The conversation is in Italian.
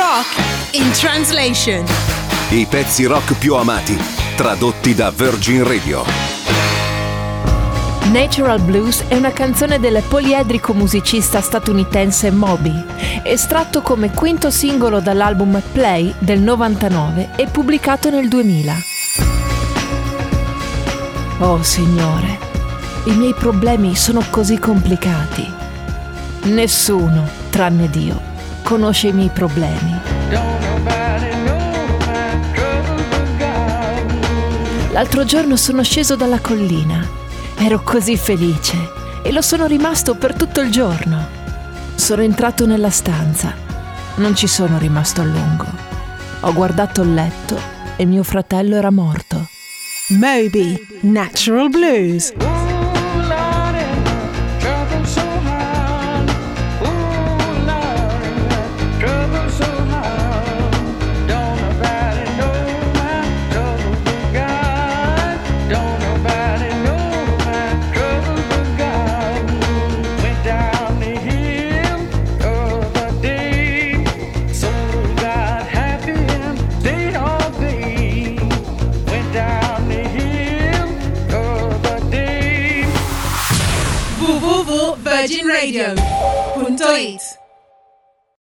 Rock in translation. I pezzi rock più amati, tradotti da Virgin Radio. Natural Blues è una canzone del poliedrico musicista statunitense Moby, estratto come quinto singolo dall'album Play del 99 e pubblicato nel 2000. Oh Signore, i miei problemi sono così complicati. Nessuno, tranne Dio, conosce i miei problemi. L'altro giorno sono sceso dalla collina. Ero così felice e lo sono rimasto per tutto il giorno. Sono entrato nella stanza. Non ci sono rimasto a lungo. Ho guardato il letto e mio fratello era morto. Moby, Natural Blues. www.virginradio.it